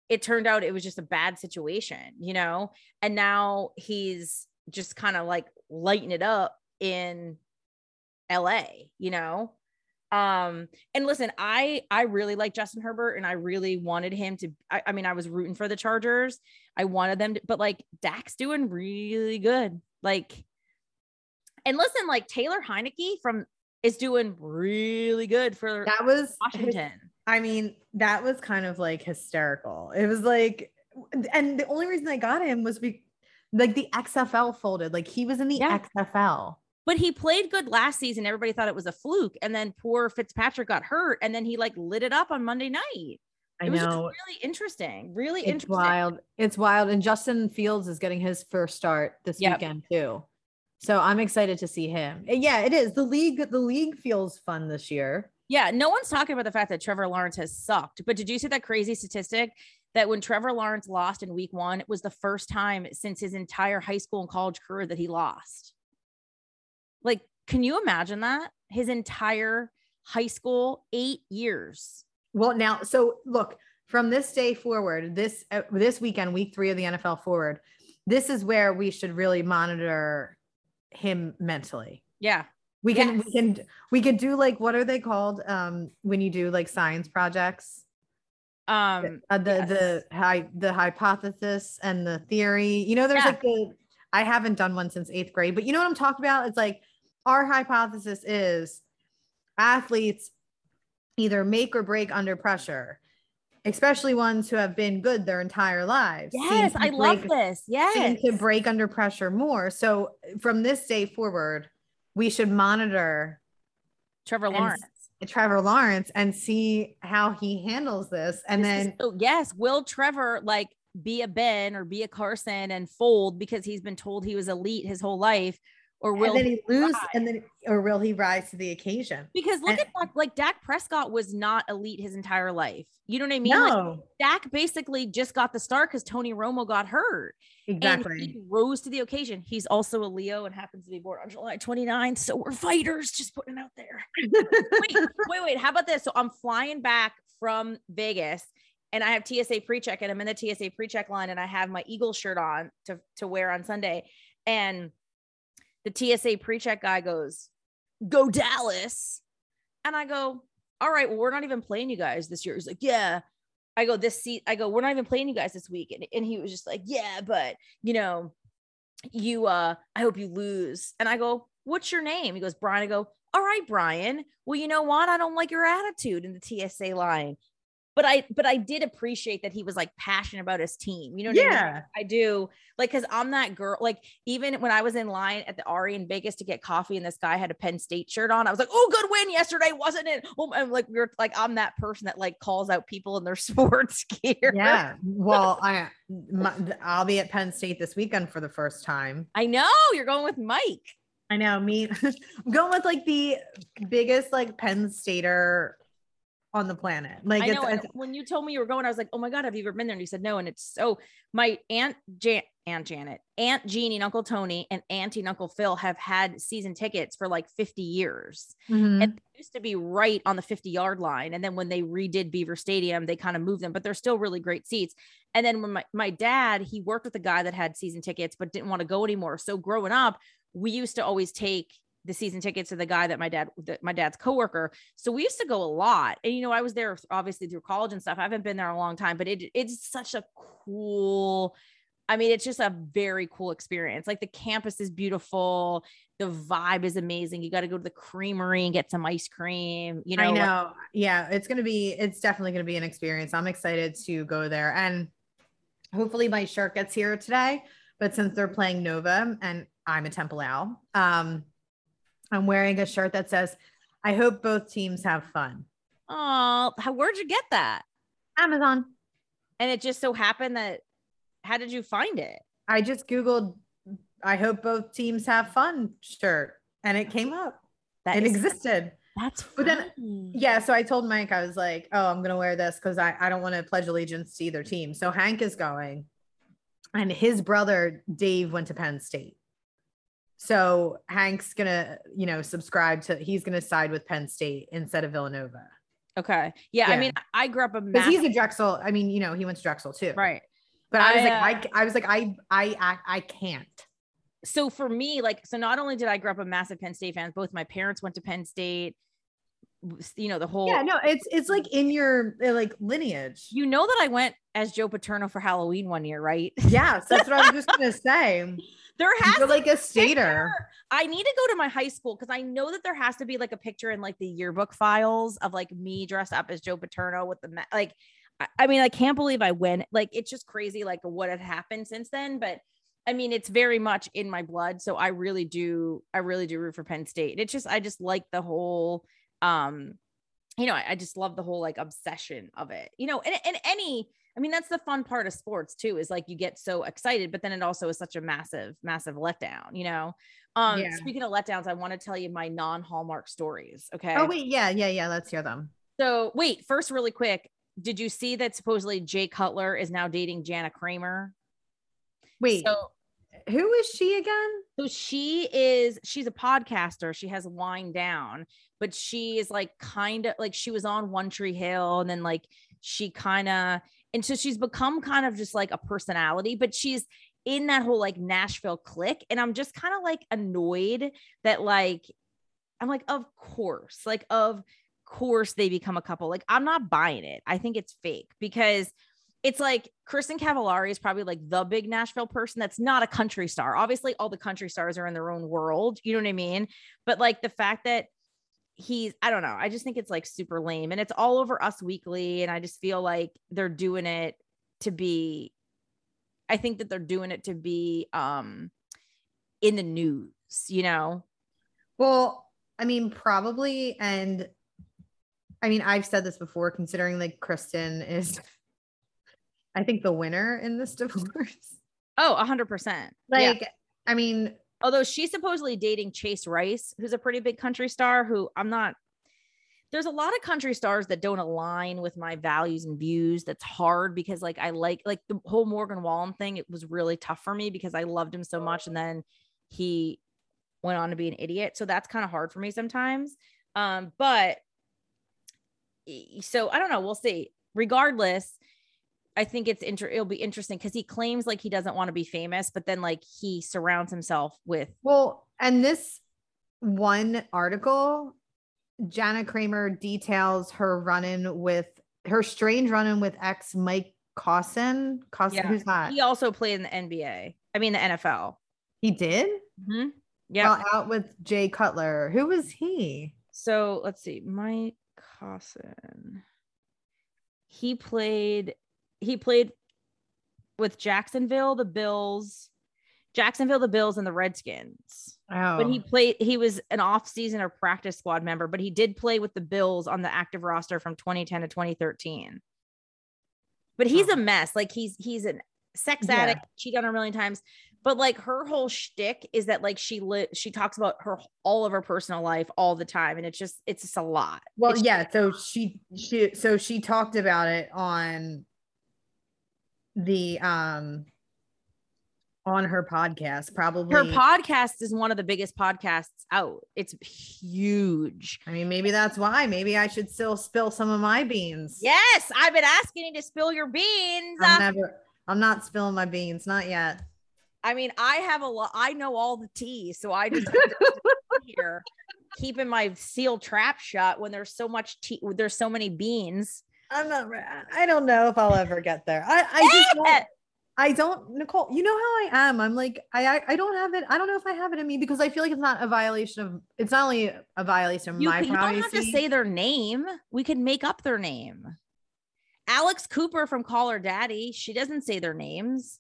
it turned out it was just a bad situation, you know? And now he's just kind of like lighting it up in LA, you know? Um, and listen, I I really like Justin Herbert and I really wanted him to. I, I mean, I was rooting for the Chargers. I wanted them to, but like Dak's doing really good. Like, and listen, like Taylor Heinicke from is doing really good for That was Washington. I mean, that was kind of like hysterical. It was like, and the only reason I got him was be like the XFL folded. Like he was in the Yeah. XFL. But he played good last season. Everybody thought it was a fluke, and then poor Fitzpatrick got hurt, and then he like lit it up on Monday night. I It was just know. really interesting. Really interesting. It's interesting. wild. It's wild. And Justin Fields is getting his first start this Yep. weekend too. So I'm excited to see him. Yeah, it is. The league, the league feels fun this year. Yeah, no one's talking about the fact that Trevor Lawrence has sucked. But did you see that crazy statistic that when Trevor Lawrence lost in week one, it was the first time since his entire high school and college career that he lost? Like, can you imagine that? His entire high school, eight years. Well, now, so look from this day forward, this uh, this weekend, week three of the NFL forward, this is where we should really monitor him mentally. Yeah. We can Yes. we can we could do like what are they called um when you do like science projects? Um, Uh, the yes. the hi, the hypothesis and the theory. You know, there's Yeah. like the I haven't done one since eighth grade, but you know what I'm talking about? It's like our hypothesis is athletes either make or break under pressure, especially ones who have been good their entire lives. yes, I love break- this. seem to break under pressure more. So from this day forward, we should monitor Trevor Lawrence. Trevor Lawrence and see how he handles this. And This is- then yes, will Trevor like be a Ben or be a Carson and fold because he's been told he was elite his whole life, or will and then he lose rise? and then or will he rise to the occasion? Because look And- at Dak, like Dak Prescott was not elite his entire life. You know what I mean? Like, No, Dak basically just got the start because Tony Romo got hurt. And exactly. he rose to the occasion. He's also a Leo and happens to be born on July 29th. So we're fighters, just putting it out there. wait, wait, wait. How about this? So I'm flying back from Vegas and I have TSA pre-check and I'm in the TSA pre-check line and I have my Eagle shirt on to, to wear on Sunday. And the TSA pre-check guy goes, go Dallas. And I go, all right, well, we're not even playing you guys this year. He's like, yeah. I go, this seat, I go, we're not even playing you guys this week. And, and he was just like, yeah, but you know, you uh, I hope you lose. And I go, what's your name? He goes, Brian. I go, all right, Brian. Well, you know what? I don't like your attitude in the TSA line. But I but I did appreciate that he was like passionate about his team. You know what I mean? yeah. I do. Like, cause I'm that girl. Like, even when I was in line at the Aria in Vegas to get coffee and this guy had a Penn State shirt on, I was like, oh, good win yesterday, wasn't it? Oh, I'm like, we are like, I'm that person that like calls out people in their sports gear. Yeah. Well, I my, I'll be at Penn State this weekend for the first time. I know you're going with Mike. I know. Me, I'm going with like the biggest like Penn Stater on the planet. Like I it's, know. and it's when you told me you were going, I was like, oh my God, have you ever been there? And you said no. And it's so my aunt Jan, Aunt Janet, Aunt Jeannie, and Uncle Tony, and Auntie and Uncle Phil have had season tickets for like 50 years. Mhm. And they used to be right on the 50 yard line. And then when they redid Beaver Stadium, they kind of moved them, but they're still really great seats. And then when my, my dad, he worked with a guy that had season tickets, but didn't want to go anymore. So growing up, we used to always take the season tickets to the guy that my dad, that my dad's coworker. So we used to go a lot. And, you know, I was there obviously through college and stuff. I haven't been there a long time, but it, it's such a cool, I mean, it's just a very cool experience. Like the campus is beautiful. The vibe is amazing. You got to go to the creamery and get some ice cream. You know, I like- know. Yeah, it's gonna be. It's definitely gonna be an experience. I'm excited to go there, and hopefully my shirt gets here today. But since they're playing Nova and I'm a Temple Owl, um, I'm wearing a shirt that says, "I hope both teams have fun." Oh, how where'd you get that? Amazon. and it just so happened that how did you find it? I just Googled, I hope both teams have fun shirt and it came up. That it is- existed. That's But then- funny. Yeah. So I told Mike, I was like, oh, I'm going to wear this because I, I don't want to pledge allegiance to either team. So Hank is going, and his brother, Dave, went to Penn State. So Hank's to, you know, subscribe to, he's to side with Penn State instead of Villanova. Okay. Yeah, I mean, I grew up a Because massive, he's a Drexel. I mean, you know, he went to Drexel too. right. But I was I, like, I, I was like, I, I, I, I can't. So for me, like, so not only did I grow up a massive Penn State fan, both my parents went to Penn State. You know the whole. Yeah, no, it's it's like in your uh, like lineage. You know that I went as Joe Paterno for Halloween one year, right? Yes, that's what I was just gonna say. There has You're to like be a stater. picture. I need to go to my high school because I know that there has to be like a picture in like the yearbook files of like me dressed up as Joe Paterno with the like. I, I mean, I can't believe I went. Like, it's just crazy, like what had happened since then. But I mean, it's very much in my blood. So I really do, I really do root for Penn State. It's just, I just like the whole, um, you know, I, I just love the whole like obsession of it. You know, and and any. I mean, that's the fun part of sports too, is like you get so excited, but then it also is such a massive, massive letdown, you know? Um, Yeah. speaking of letdowns, I want to tell you my non-hallmark stories. Okay. Oh wait, yeah, yeah, yeah. Let's hear them. So wait, first, really quick. Did you see that supposedly Jay Cutler is now dating Jana Kramer? Wait, So, who is she again? so she is she's a podcaster. She has Whine Down, but she is like kind of like she was on One Tree Hill, and then like she kind of and so she's become kind of just like a personality, but she's in that whole like Nashville clique. And I'm just kind of like annoyed that like I'm like, of course, like of course they become a couple. Like I'm not buying it. I think it's fake because it's like Kristin Cavallari is probably like the big Nashville person that's not a country star. Obviously, all the country stars are in their own world. You know what I mean? But like the fact that he's, I don't know, I just think it's like super lame and it's all over Us Weekly. And I just feel like they're doing it to be, I think that they're doing it to be um in the news, you know? Well, I mean, probably, and I mean, I've said this before, considering like Kristin is, I think the winner in this divorce. Oh, a hundred percent. Like, I mean, although she's supposedly dating Chase Rice, who's a pretty big country star, who I'm not. There's a lot of country stars that don't align with my values and views. That's hard because, like, I like like the whole Morgan Wallen thing. It was really tough for me because I loved him so much, and then he went on to be an idiot. So that's kind of hard for me sometimes. Um, but so I don't know. We'll see. Regardless, I think it's inter- it'll be interesting because he claims like he doesn't want to be famous, but then like he surrounds himself with well, and this one article, Jana Kramer details her run-in with her strange run-in with ex Mike Caussin. Caussin, Yeah. who's that? he also played in the NBA. I mean the NFL. He did. Mm-hmm. Yeah. Well, out with Jay Cutler. Who was he? so let's see, Mike Caussin. He played. He played with Jacksonville, the Bills, Jacksonville, the Bills, and the Redskins. Oh, But he oh. played. He was an off-season or practice squad member, but he did play with the Bills on the active roster from 2010 to 2013. But he's Huh. a mess. Like he's he's a sex Yeah. addict, cheated on her a million times. But like her whole shtick is that like she lit she talks about her all of her personal life all the time, and it's just it's just a lot. Well, It's- yeah. So she she so she talked about it on the um on her podcast. Probably her podcast is one of the biggest podcasts out. It's huge. I mean, maybe that's why. Maybe I should still spill some of my beans. Yes, I've been asking you to spill your beans. I'm never. I'm not spilling my beans. Not yet. I mean, I have a lot. I know all the tea, so I just here keeping my seal trap shut when there's so much tea. There's so many beans. I'm not. I don't know if I'll ever get there. I. I just. Don't, I don't, Nicole. You know how I am. I'm like, I, I, I don't have it. I don't know if I have it in me because I feel like it's not a violation of. It's not only a violation of You, my you don't have to say their name. We can make up their name. Alex Cooper from Call Her Daddy. She doesn't say their names.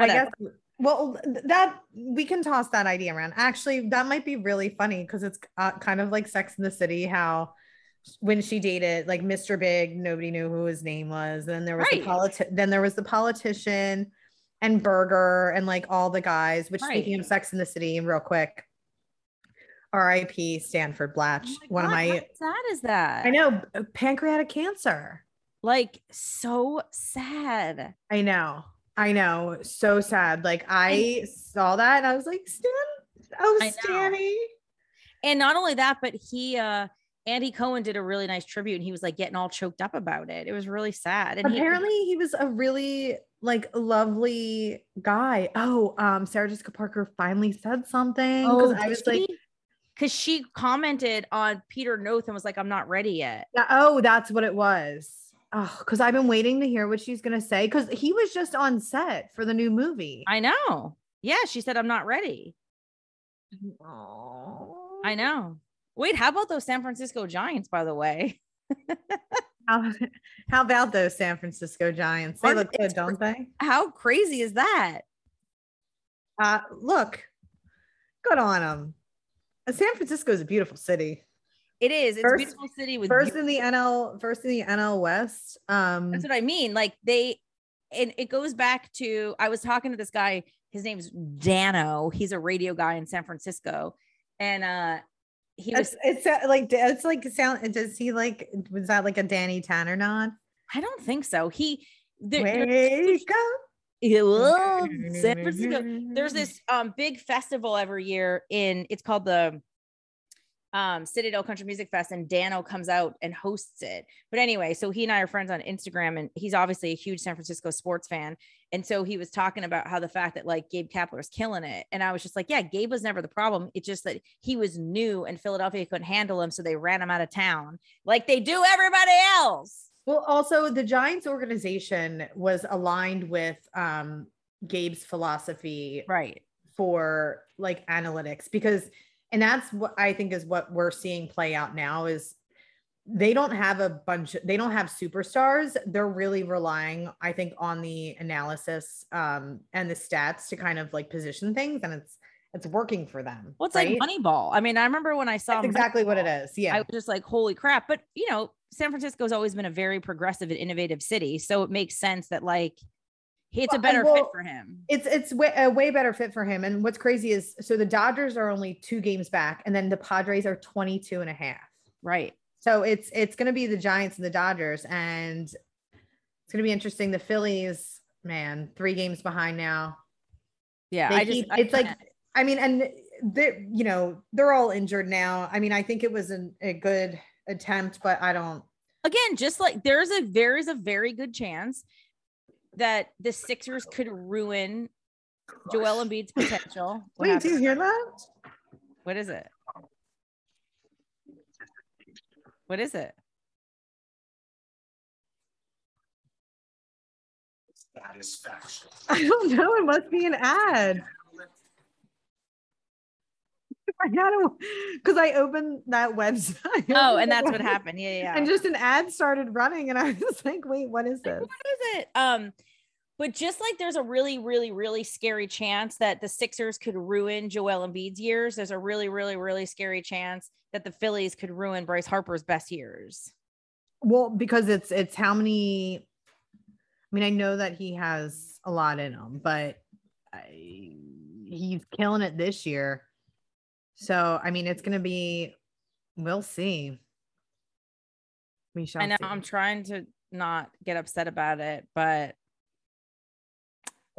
I guess. Well, that we can toss that idea around. Actually, that might be really funny because it's uh, kind of like Sex in the City, how when she dated like Mr. Big, nobody knew who his name was. Then there was Right. the politi- then there was the politician and Burger and like all the guys, which Right. speaking of Sex in the City, real quick. R.I.P. Stanford Blatch. Oh One of my how sad is that? I know pancreatic cancer. Like so sad. I know. I know. So sad. Like I saw that and I was like, Stan, oh. Stanny. And not only that, but he uh Andy Cohen did a really nice tribute and he was like getting all choked up about it. It was really sad. And he- Apparently he was a really like lovely guy. Oh, um, Sarah Jessica Parker finally said something. Because I was like, because she commented on Peter Noth and was like, I'm not ready yet. Yeah, oh, that's what it was. Oh, because I've been waiting to hear what she's gonna say. Because he was just on set for the new movie. I know. Yeah, she said, I'm not ready. Oh. I know. Wait, how about those San Francisco Giants, by the way? How, how about those San Francisco Giants? They look good, don't they? How crazy is that? Uh, look, good on them. San Francisco is a beautiful city. It is. It's First- a beautiful city with First beautiful- in the NL, first in the NL West. Um, That's what I mean. Like they, and it goes back to I was talking to this guy. His name's Dano. He's a radio guy in San Francisco, and uh, he was. it's, it's uh, like it's like sound. Does he like? Was that like a Danny Tanner nod? I don't think so. He. There, there- Wake up. San Francisco. There's this um big festival every year in it's called the um Citadel Country Music Fest and Dano comes out and hosts it. But anyway, so he and I are friends on Instagram and he's obviously a huge San Francisco sports fan. And so he was talking about how the fact that like Gabe Kapler is killing it. And I was just like, yeah, Gabe was never the problem. It's just that he was new and Philadelphia couldn't handle him. So they ran him out of town like they do everybody else. Well, also the Giants organization was aligned with um Gabe's philosophy Right. for like analytics because and that's what I think is what we're seeing play out now is they don't have a bunch they don't have superstars they're really relying i think on the analysis um and the stats to kind of like position things and it's it's working for them Well, it's right? like Moneyball. I mean, I remember when I saw that's exactly what it is yeah I was just like, holy crap. But you know, San Francisco's always been a very progressive and innovative city. So it makes sense that like it's Well, a better and fit for him. it's it's way, a way better fit for him and what's crazy is so the dodgers are only two games back and then the padres are 22 and a half Right. so it's it's going to be the giants and the dodgers and it's going to be interesting the phillies man three games behind now Yeah. They I just keep- I it's like i mean and they're you know they're all injured now i mean i think it was an, a good attempt but i don't again, just like there's a there is a very good chance that the Sixers could ruin Joel Embiid's potential. What, wait do you hear that what is it? What is it? Satisfaction. i don't know it must be an ad i gotta because i opened that website Oh, and that's what happened. Yeah, yeah. and just an ad started running and i was like wait what is this what is it? Um, but just like there's a really, really, really scary chance that the Sixers could ruin Joel Embiid's years, there's a really, really, really scary chance that the Phillies could ruin Bryce Harper's best years. well because it's it's how many i mean i know that he has a lot in him but I, he's killing it this year so i mean it's gonna be we'll see we shall I know see. I'm trying to not get upset about it, but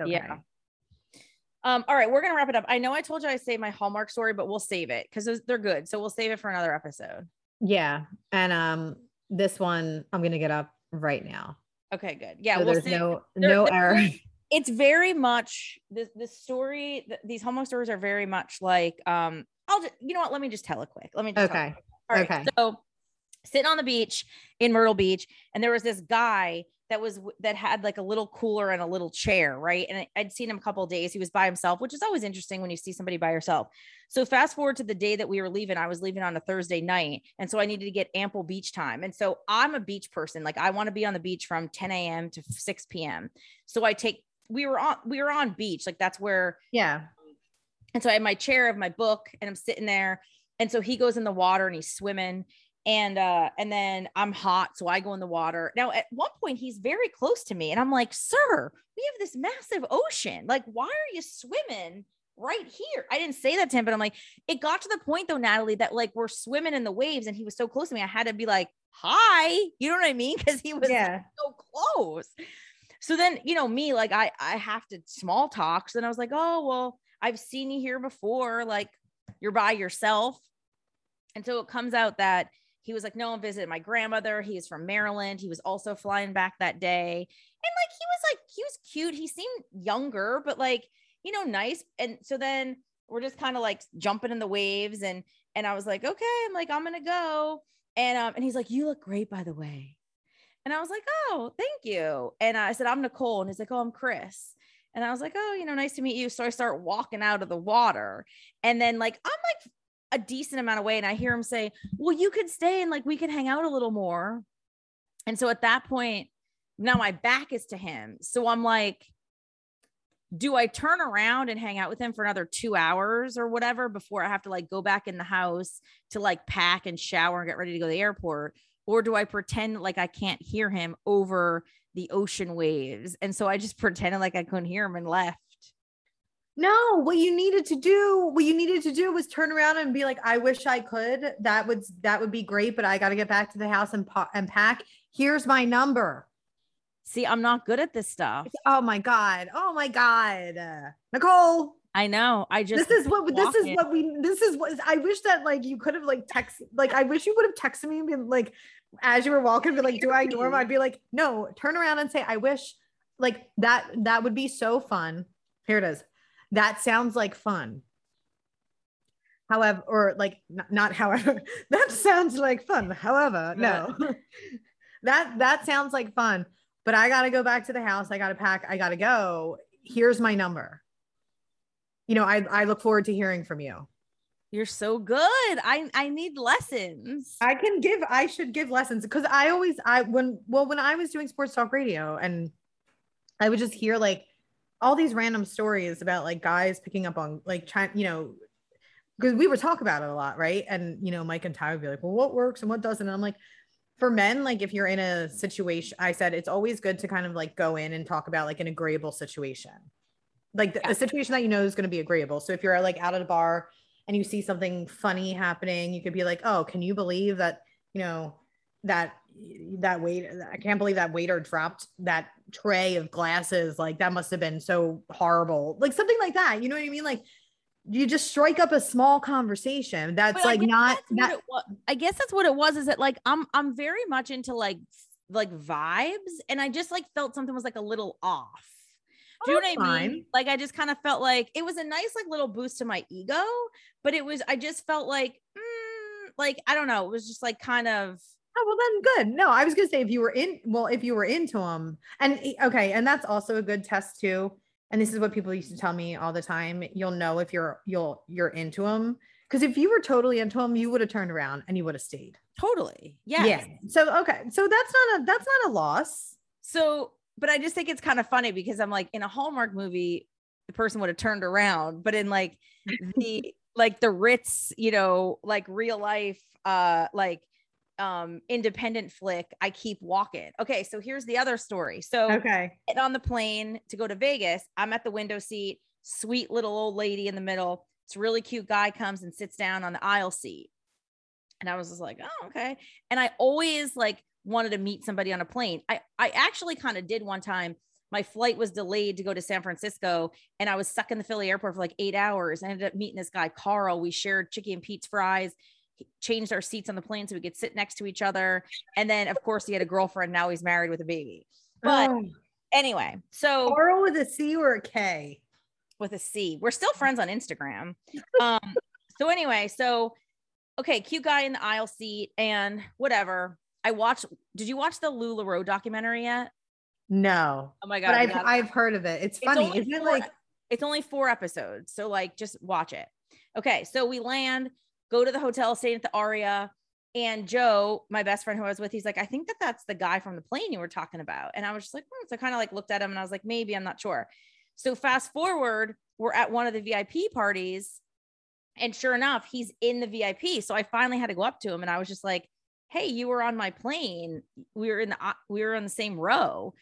Okay. yeah. Um, all right, we're gonna wrap it up. I know I told you I saved my Hallmark story, but we'll save it because they're good. So we'll save it for another episode. yeah and um this one i'm gonna get up right now Okay, good. Yeah, so we'll there's save no there- no there- error it's very much this this story th- these hallmark stories are very much like um i'll just you know what? Let me just tell it quick. Let me just okay. quick. All right, okay. so sitting on the beach in myrtle beach and there was this guy that was that had like a little cooler and a little chair right? And i'd seen him a couple of days. He was by himself which is always interesting when you see somebody by yourself. So fast forward to the day that we were leaving i was leaving on a thursday night and so i needed to get ample beach time. And so i'm a beach person. Like i want to be on the beach from 10 a.m to 6 p.m so i take we were on we were on beach. Like that's where yeah and so I had my chair of my book and I'm sitting there. And so he goes in the water and he's swimming. and uh and then i'm hot so i go in the water now at one point he's very close to me and i'm like sir we have this massive ocean like why are you swimming right here i didn't say that to him but i'm like it got to the point though natalie that like we're swimming in the waves and he was so close to me i had to be like hi you know what i mean because he was Yeah. so close so then you know me like i i have to small talk so then i was like oh well i've seen you here before like you're by yourself and so it comes out that he was like, no, I'm visiting my grandmother. He is from Maryland. He was also flying back that day. And like, he was like, he was cute. He seemed younger, but like, you know, nice. And so then we're just kind of like jumping in the waves. And, and I was like, okay, I'm like, I'm going to go. And, um, and he's like, you look great, by the way. And I was like, oh, thank you. And I said, I'm Nicole. And he's like, oh, I'm Chris. And I was like, oh, you know, nice to meet you. So I start walking out of the water. And then like, I'm like a decent amount of way. And I hear him say, well, you could stay and like we could hang out a little more. And so at that point, now my back is to him. So I'm like, do I turn around and hang out with him for another two hours or whatever before I have to like go back in the house to like pack and shower and get ready to go to the airport? Or do I pretend like I can't hear him over the ocean waves? And so I just pretended like I couldn't hear him and left. No, what you needed to do, what you needed to do was turn around and be like, I wish I could. That would that would be great, but I got to get back to the house and pa- and pack. Here's my number. See, I'm not good at this stuff. Oh my god. Oh my god. Uh, Nicole, I know. I just this is what this is walking. what we this is what I wish that like you could have like text like I wish you would have texted me and been like as you were walking, be like, do I ignore him? I'd be like, no, turn around and say, I wish like that that would be so fun. Here it is. That sounds like fun. However, or like not, not however, that sounds like fun. However, no. that that sounds like fun. But I gotta go back to the house. I gotta pack. I gotta go. Here's my number. You know, I I look forward to hearing from you. You're so good. I I need lessons. I can give, I should give lessons because I always, I, when, well, when I was doing sports talk radio and I would just hear like all these random stories about like guys picking up on like trying, you know, because we would talk about it a lot, right? And, you know, Mike and Ty would be like, well, what works and what doesn't? And I'm like, for men, like if you're in a situation, I said it's always good to kind of like go in and talk about like an agreeable situation, like the, Yeah. a situation that you know is going to be agreeable. So if you're like out at a bar and you see something funny happening, you could be like, oh, can you believe that, you know, that that wait I can't believe that waiter dropped that tray of glasses. Like that must have been so horrible. Like something like that. You know what I mean? Like you just strike up a small conversation that's like not that's that I guess that's what it was. Is that like I'm I'm very much into like like vibes, and I just like felt something was like a little off. Do oh, you know Oh, what I mean? Like I just kind of felt like it was a nice like little boost to my ego, but it was I just felt like mm, like I don't know. It was just like kind of Oh, well then good. No, I was gonna say if you were in, well, if you were into them, and okay, and that's also a good test too. And this is what people used to tell me all the time. You'll know if you're you'll you're into them because if you were totally into them, you would have turned around and you would have stayed. totally yes. Yeah. So okay, so that's not a that's not a loss. So, but I just think it's kind of funny because I'm like in a Hallmark movie, the person would have turned around, but in like the like the Ritz, you know, like real life, uh, like um independent flick, I keep walking. Okay, so here's the other story. So Okay. get on the plane to go to Vegas. I'm at the window seat, sweet little old lady in the middle. This really cute guy comes and sits down on the aisle seat. And I was just like, oh, okay. And I always like wanted to meet somebody on a plane. I, I actually kind of did one time. My flight was delayed to go to San Francisco and I was stuck in the Philly airport for like eight hours. I ended up meeting this guy, Carl. We shared Chickie's and Pete's fries, He changed our seats on the plane so we could sit next to each other. And then, of course, he had a girlfriend. Now he's married with a baby. But Oh, anyway, so Oral with a C or a K. with a C. We're still friends on Instagram. Um, so anyway, so okay, cute guy in the aisle seat and whatever. I watched. Did you watch the Lularoe documentary yet? No, Oh my god! but I've I've heard of it. It's It's funny, isn't it? Like it's only four episodes, so like just watch it. Okay, so we land, go to the hotel, stay at the Aria, and Joe, my best friend who I was with, he's like, I think that that's the guy from the plane you were talking about, and I was just like, hmm. so I kind of like looked at him and I was like, maybe I'm not sure. So fast forward, we're at one of the VIP parties, and sure enough, he's in the VIP. So I finally had to go up to him, and I was just like, hey, you were on my plane. We were in the we were on the same row.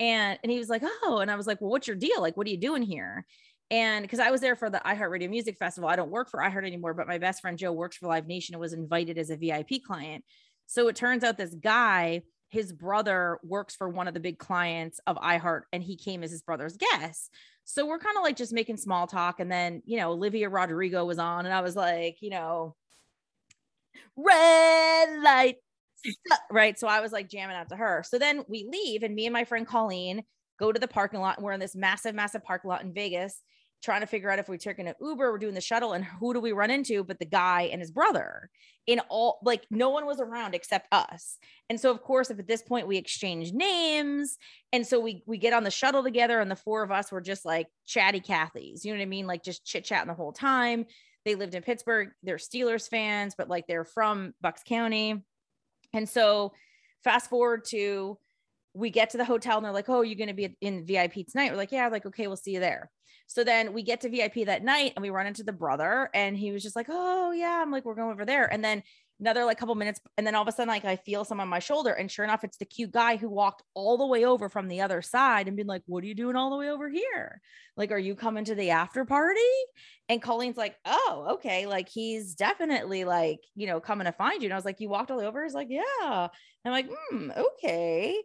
And and he was like, "Oh." And I was like, "Well, what's your deal? Like what are you doing here?" And because I was there for the iHeartRadio Music Festival, I don't work for iHeart anymore, but my best friend Joe works for Live Nation and was invited as a VIP client. So it turns out this guy, his brother works for one of the big clients of iHeart, and he came as his brother's guest. So we're kind of like just making small talk. And then, you know, Olivia Rodrigo was on, and I was like, you know, red light. Right. So I was like jamming out to her. So then we leave, and me and my friend Colleen go to the parking lot. And we're in this massive, massive parking lot in Vegas trying to figure out if we're taking an Uber, we're doing the shuttle, and who do we run into but the guy and his brother? In all, like no one was around except us. And so, of course, if at this point we exchange names, and so we we get on the shuttle together, and the four of us were just like chatty Cathys, you know what I mean? Like just chit chatting the whole time. They lived in Pittsburgh. They're Steelers fans, but like they're from Bucks County. And so, fast forward to we get to the hotel and they're like, Oh, you're going to be in VIP tonight. We're like, Yeah, like, okay, we'll see you there. So then we get to VIP that night and we run into the brother and he was just like, Oh, yeah. I'm like, We're going over there. And then another like couple minutes. And then all of a sudden, like, I feel some on my shoulder. And sure enough, it's the cute guy who walked all the way over from the other side and been like, What are you doing all the way over here? Like, are you coming to the after party? And Colleen's like, Oh, okay. Like, he's definitely like, you know, coming to find you. And I was like, You walked all the way over? He's like, Yeah. And I'm like, Hmm, okay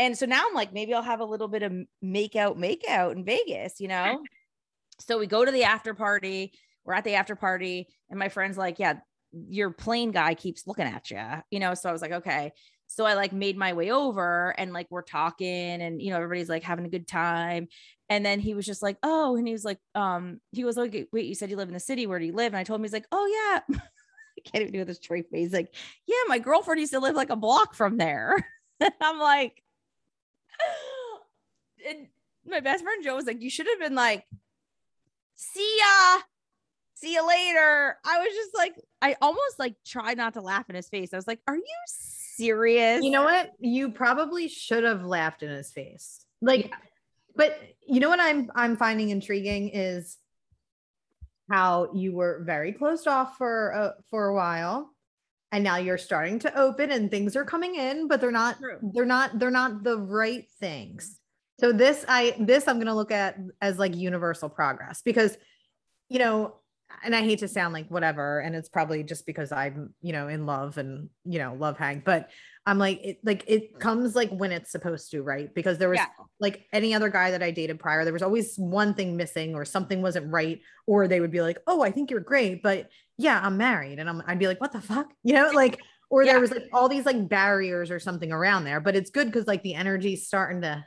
and so now I'm like, maybe I'll have a little bit of make out, make out in Vegas, you know? so we go to the after party. We're at the after party, and my friend's like, Yeah, your plane guy keeps looking at you, you know? So I was like, Okay. So I like made my way over and like we're talking and you know everybody's like having a good time. And then he was just like oh and he was like um he was like wait you said you live in the city. Where do you live? And I told him he's like oh yeah. I can't even do this straight face. He's like yeah my girlfriend used to live like a block from there. I'm like and my best friend Joe was like, You should have been like, see ya, see you later. I was just like, I almost like tried not to laugh in his face. I was like, Are you serious? You know what? You probably should have laughed in his face. Like, yeah. but you know what I'm I'm finding intriguing is how you were very closed off for uh, for a while and now you're starting to open and things are coming in but they're not True. they're not they're not the right things so this i this i'm going to look at as like universal progress because you know and i hate to sound like whatever and it's probably just because i'm you know in love and you know love hang but i'm like it like it comes like when it's supposed to right because there was yeah. like any other guy that i dated prior there was always one thing missing or something wasn't right or they would be like oh i think you're great but yeah, I'm married. And I'm, I'd be like, what the fuck? You know, like, or yeah. there was like all these like barriers or something around there, but it's good because like the energy's starting to,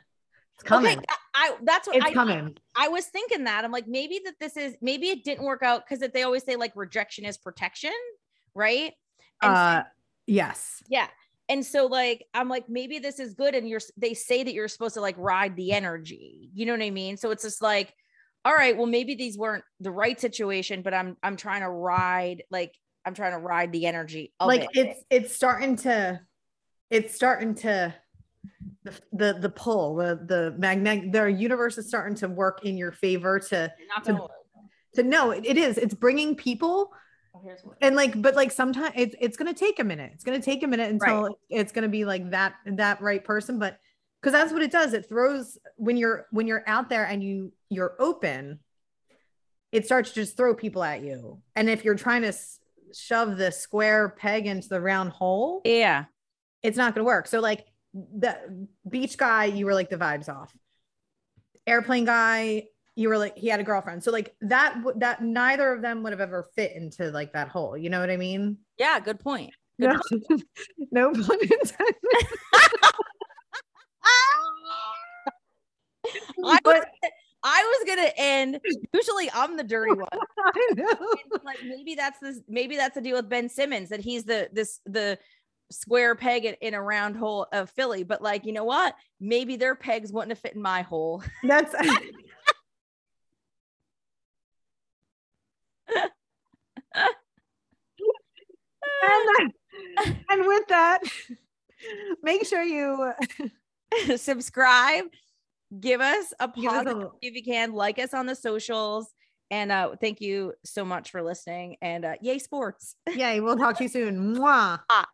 it's coming. Okay, I, that's what it's I, coming. I, I was thinking that I'm like, maybe that this is, maybe it didn't work out because they always say like rejection is protection, right? And uh, so, yes. Yeah. And so like I'm like maybe this is good and you're they say that you're supposed to like ride the energy. You know what I mean? So it's just like all right, well, maybe these weren't the right situation, but I'm I'm trying to ride like I'm trying to ride the energy like it. it's it's starting to it's starting to the the, the pull the the magnet the universe is starting to work in your favor to to, to no it, it is it's bringing people oh, and like but like sometimes it's it's gonna take a minute it's gonna take a minute until right. it's gonna be like that that right person but because that's what it does it throws when you're when you're out there and you you're open it starts to just throw people at you. And if you're trying to s- shove the square peg into the round hole yeah. it's not going to work. So like the beach guy you were like the vibes off airplane guy you were like he had a girlfriend so like that that neither of them would have ever fit into like that hole you know what i mean yeah good point good no, point. no pun intended I was, I was gonna end. Usually, I'm the dirty one. I know. like maybe that's this. Maybe that's the deal with Ben Simmons that he's the this the square peg in, in a round hole of Philly. But like, you know what? Maybe their pegs wouldn't have fit in my hole. That's. and, and with that, make sure you subscribe give us a positive if you can like us on the socials and uh thank you so much for listening and uh yay sports yay we'll talk to you soon Mwah. Ah.